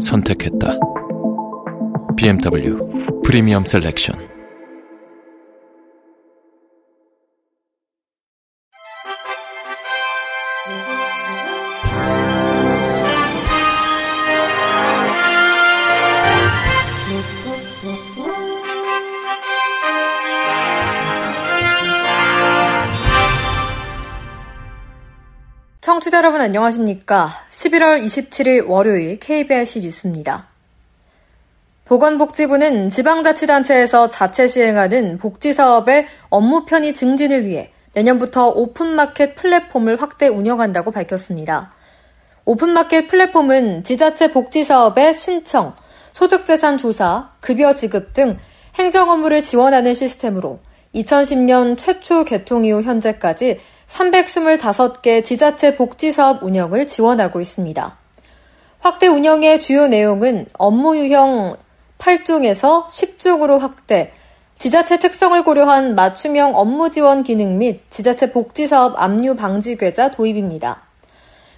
선택했다. BMW 프리미엄 셀렉션 청취자 여러분 안녕하십니까? 11월 27일 월요일 KBS 뉴스입니다. 보건복지부는 지방자치단체에서 자체 시행하는 복지사업의 업무 편의 증진을 위해 내년부터 오픈마켓 플랫폼을 확대 운영한다고 밝혔습니다. 오픈마켓 플랫폼은 지자체 복지사업의 신청, 소득재산 조사, 급여 지급 등 행정 업무를 지원하는 시스템으로 2010년 최초 개통 이후 현재까지 325개 지자체 복지사업 운영을 지원하고 있습니다. 확대 운영의 주요 내용은 업무 유형 8종에서 10종으로 확대, 지자체 특성을 고려한 맞춤형 업무 지원 기능 및 지자체 복지사업 압류 방지 계좌 도입입니다.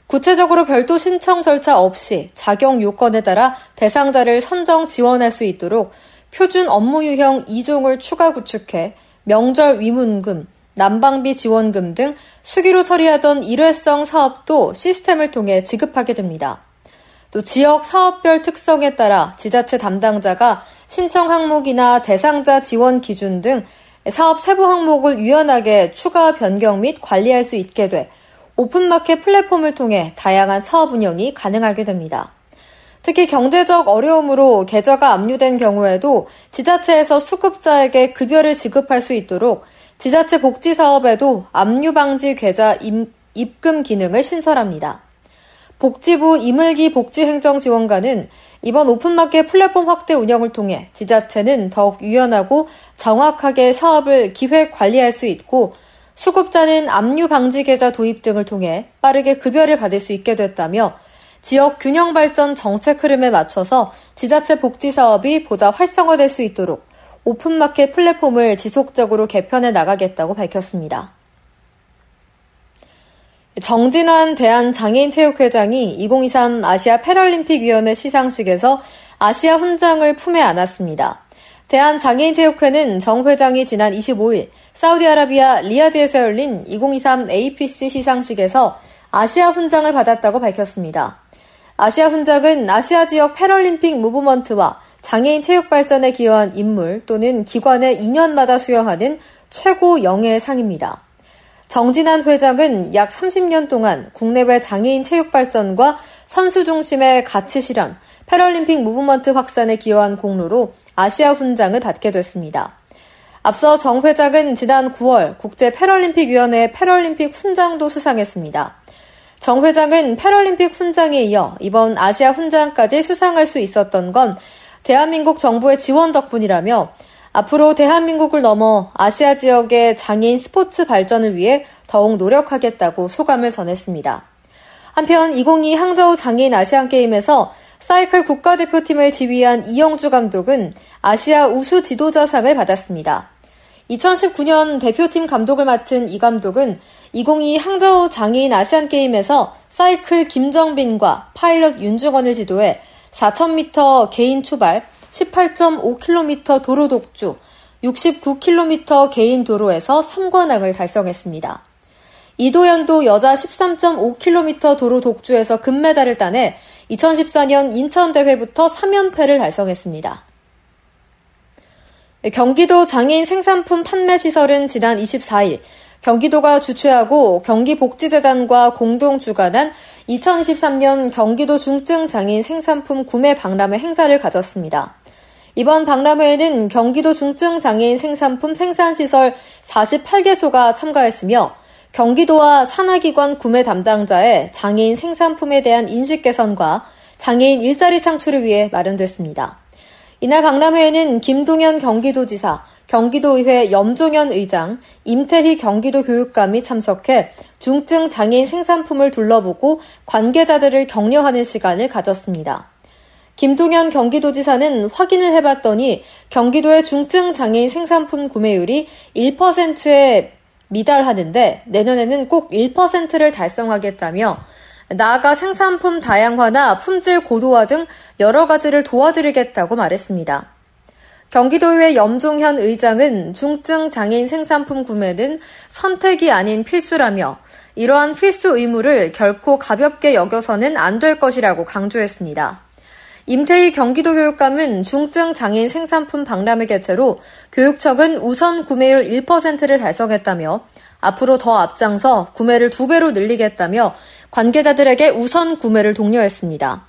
구체적으로 별도 신청 절차 없이 자격 요건에 따라 대상자를 선정 지원할 수 있도록 표준 업무 유형 2종을 추가 구축해 명절 위문금, 난방비 지원금 등 수기로 처리하던 일회성 사업도 시스템을 통해 지급하게 됩니다. 또 지역 사업별 특성에 따라 지자체 담당자가 신청 항목이나 대상자 지원 기준 등 사업 세부 항목을 유연하게 추가 변경 및 관리할 수 있게 돼 오픈마켓 플랫폼을 통해 다양한 사업 운영이 가능하게 됩니다. 특히 경제적 어려움으로 계좌가 압류된 경우에도 지자체에서 수급자에게 급여를 지급할 수 있도록 지자체 복지 사업에도 압류 방지 계좌 입금 기능을 신설합니다. 복지부 이물기 복지행정지원관은 이번 오픈마켓 플랫폼 확대 운영을 통해 지자체는 더욱 유연하고 정확하게 사업을 기획 관리할 수 있고 수급자는 압류 방지 계좌 도입 등을 통해 빠르게 급여를 받을 수 있게 됐다며 지역 균형 발전 정책 흐름에 맞춰서 지자체 복지 사업이 보다 활성화될 수 있도록 오픈마켓 플랫폼을 지속적으로 개편해 나가겠다고 밝혔습니다. 정진환 대한장애인체육회장이 2023 아시아 패럴림픽위원회 시상식에서 아시아 훈장을 품에 안았습니다. 대한장애인체육회는 정 회장이 지난 25일 사우디아라비아 리야드에서 열린 2023 APC 시상식에서 아시아 훈장을 받았다고 밝혔습니다. 아시아 훈장은 아시아 지역 패럴림픽 movement와 장애인 체육 발전에 기여한 인물 또는 기관에 2년마다 수여하는 최고 영예의 상입니다. 정진환 회장은 약 30년 동안 국내외 장애인 체육 발전과 선수 중심의 가치 실현, 패럴림픽 무브먼트 확산에 기여한 공로로 아시아 훈장을 받게 됐습니다. 앞서 정 회장은 지난 9월 국제 패럴림픽 위원회 패럴림픽 훈장도 수상했습니다. 정 회장은 패럴림픽 훈장에 이어 이번 아시아 훈장까지 수상할 수 있었던 건 대한민국 정부의 지원 덕분이라며 앞으로 대한민국을 넘어 아시아 지역의 장애인 스포츠 발전을 위해 더욱 노력하겠다고 소감을 전했습니다. 한편 2022 항저우 장애인 아시안 게임에서 사이클 국가대표팀을 지휘한 이영주 감독은 아시아 우수 지도자상을 받았습니다. 2019년 대표팀 감독을 맡은 이 감독은 2022 항저우 장애인 아시안 게임에서 사이클 김정빈과 파일럿 윤중원을 지도해 4,000m 개인 추발, 18.5km 도로 독주, 69km 개인 도로에서 3관왕을 달성했습니다. 이도현도 여자 13.5km 도로 독주에서 금메달을 따내 2014년 인천대회부터 3연패를 달성했습니다. 경기도 장애인 생산품 판매 시설은 지난 24일 경기도가 주최하고 경기복지재단과 공동 주관한 2023년 경기도 중증 장애인 생산품 구매 박람회 행사를 가졌습니다. 이번 박람회에는 경기도 중증 장애인 생산품 생산시설 48개소가 참가했으며 경기도와 산하기관 구매 담당자의 장애인 생산품에 대한 인식 개선과 장애인 일자리 창출을 위해 마련됐습니다. 이날 박람회에는 김동현 경기도지사, 경기도의회 염종현 의장, 임태희 경기도 교육감이 참석해 중증 장애인 생산품을 둘러보고 관계자들을 격려하는 시간을 가졌습니다. 김동현 경기도지사는 확인을 해봤더니 경기도의 중증 장애인 생산품 구매율이 1%에 미달하는데 내년에는 꼭 1%를 달성하겠다며 나아가 생산품 다양화나 품질 고도화 등 여러 가지를 도와드리겠다고 말했습니다. 경기도의회 염종현 의장은 중증 장애인 생산품 구매는 선택이 아닌 필수라며 이러한 필수 의무를 결코 가볍게 여겨서는 안 될 것이라고 강조했습니다. 임태희 경기도 교육감은 중증 장애인 생산품 박람회 개최로 교육청은 우선 구매율 1%를 달성했다며 앞으로 더 앞장서 구매를 두 배로 늘리겠다며 관계자들에게 우선 구매를 독려했습니다.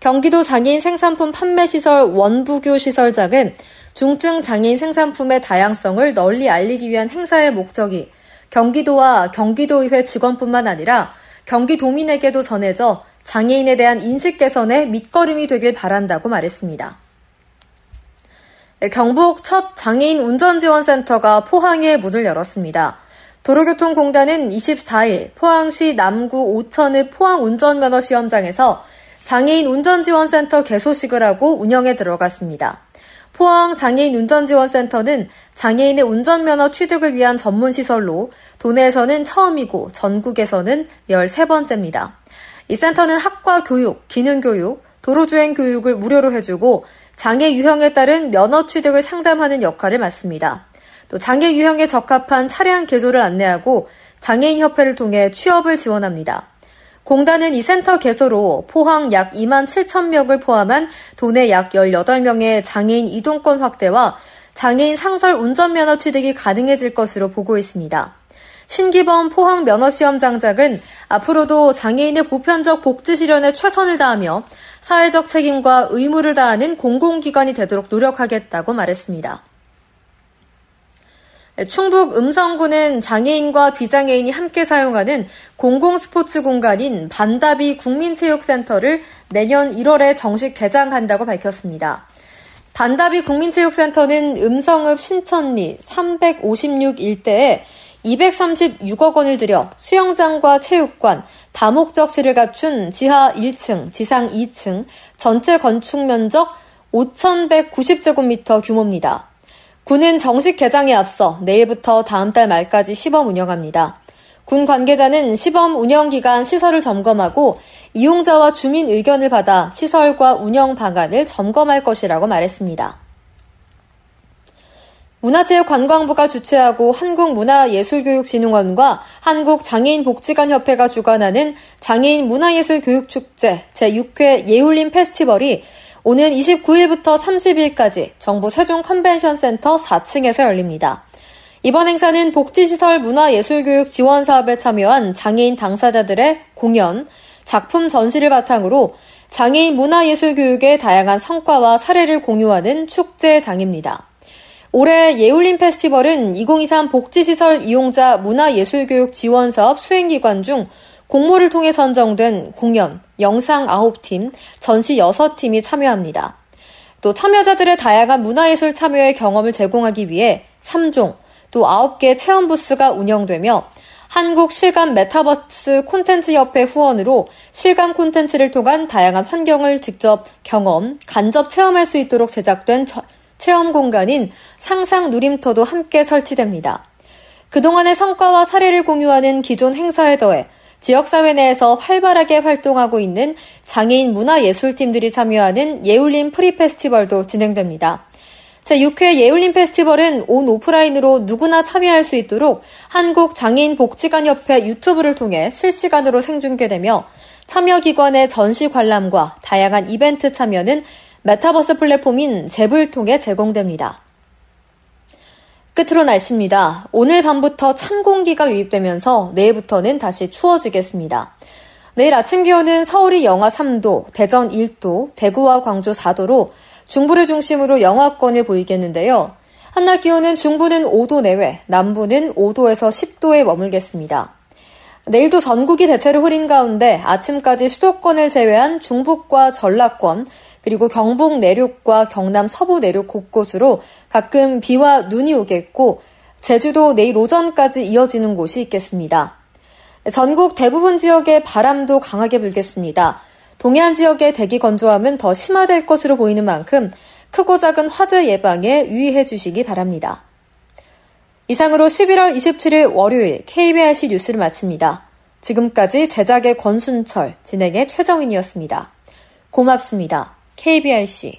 경기도 장애인 생산품 판매시설 원부교 시설장은 중증 장애인 생산품의 다양성을 널리 알리기 위한 행사의 목적이 경기도와 경기도의회 직원뿐만 아니라 경기도민에게도 전해져 장애인에 대한 인식 개선의 밑거름이 되길 바란다고 말했습니다. 경북 첫 장애인 운전지원센터가 포항에 문을 열었습니다. 도로교통공단은 24일 포항시 남구 오천읍 포항운전면허 시험장에서 장애인 운전지원센터 개소식을 하고 운영에 들어갔습니다. 포항 장애인 운전지원센터는 장애인의 운전면허 취득을 위한 전문시설로 도내에서는 처음이고 전국에서는 13번째입니다. 이 센터는 학과 교육, 기능 교육, 도로주행 교육을 무료로 해주고 장애 유형에 따른 면허 취득을 상담하는 역할을 맡습니다. 또 장애 유형에 적합한 차량 개조를 안내하고 장애인 협회를 통해 취업을 지원합니다. 공단은 이 센터 개소로 포항 약 2만 7천 명을 포함한 도내 약 18명의 장애인 이동권 확대와 장애인 상설 운전면허 취득이 가능해질 것으로 보고 있습니다. 신기범 포항 면허시험 장작은 앞으로도 장애인의 보편적 복지 실현에 최선을 다하며 사회적 책임과 의무를 다하는 공공기관이 되도록 노력하겠다고 말했습니다. 충북 음성구는 장애인과 비장애인이 함께 사용하는 공공 스포츠 공간인 반다비 국민체육센터를 내년 1월에 정식 개장한다고 밝혔습니다. 반다비 국민체육센터는 음성읍 신천리 356 일대에 236억 원을 들여 수영장과 체육관, 다목적실을 갖춘 지하 1층, 지상 2층, 전체 건축 면적 5,190제곱미터 규모입니다. 군은 정식 개장에 앞서 내일부터 다음 달 말까지 시범 운영합니다. 군 관계자는 시범 운영 기간 시설을 점검하고 이용자와 주민 의견을 받아 시설과 운영 방안을 점검할 것이라고 말했습니다. 문화체육관광부가 주최하고 한국문화예술교육진흥원과 한국장애인복지관협회가 주관하는 장애인 문화예술교육축제 제6회 예울림 페스티벌이 오는 29일부터 30일까지 정부 세종 컨벤션 센터 4층에서 열립니다. 이번 행사는 복지시설 문화예술교육 지원 사업에 참여한 장애인 당사자들의 공연, 작품 전시를 바탕으로 장애인 문화예술교육의 다양한 성과와 사례를 공유하는 축제장입니다. 올해 예울림 페스티벌은 2023 복지시설 이용자 문화예술교육 지원사업 수행기관 중 공모를 통해 선정된 공연, 영상 9팀, 전시 6팀이 참여합니다. 또 참여자들의 다양한 문화예술 참여의 경험을 제공하기 위해 3종, 또 9개 체험 부스가 운영되며 한국 실감 메타버스 콘텐츠 협회 후원으로 실감 콘텐츠를 통한 다양한 환경을 직접 경험, 간접 체험할 수 있도록 제작된 체험 공간인 상상 누림터도 함께 설치됩니다. 그동안의 성과와 사례를 공유하는 기존 행사에 더해 지역사회 내에서 활발하게 활동하고 있는 장애인 문화예술팀들이 참여하는 예울림 pre페스티벌도 진행됩니다. 제6회 예울림 페스티벌은 온 오프라인으로 누구나 참여할 수 있도록 한국장애인복지관협회 유튜브를 통해 실시간으로 생중계되며 참여기관의 전시 관람과 다양한 이벤트 참여는 메타버스 플랫폼인 ZEP을 통해 제공됩니다. 끝으로 날씨입니다. 오늘 밤부터 찬 공기가 유입되면서 내일부터는 다시 추워지겠습니다. 내일 아침 기온은 서울이 영하 3도, 대전 1도, 대구와 광주 4도로 중부를 중심으로 영하권을 보이겠는데요. 한낮 기온은 중부는 5도 내외, 남부는 5도에서 10도에 머물겠습니다. 내일도 전국이 대체로 흐린 가운데 아침까지 수도권을 제외한 중북과 전라권, 그리고 경북 내륙과 경남 서부 내륙 곳곳으로 가끔 비와 눈이 오겠고, 제주도 내일 오전까지 이어지는 곳이 있겠습니다. 전국 대부분 지역에 바람도 강하게 불겠습니다. 동해안 지역의 대기 건조함은 더 심화될 것으로 보이는 만큼 크고 작은 화재 예방에 유의해 주시기 바랍니다. 이상으로 11월 27일 월요일 KBRC 뉴스를 마칩니다. 지금까지 제작의 권순철, 진행의 최정인이었습니다. 고맙습니다. KBRC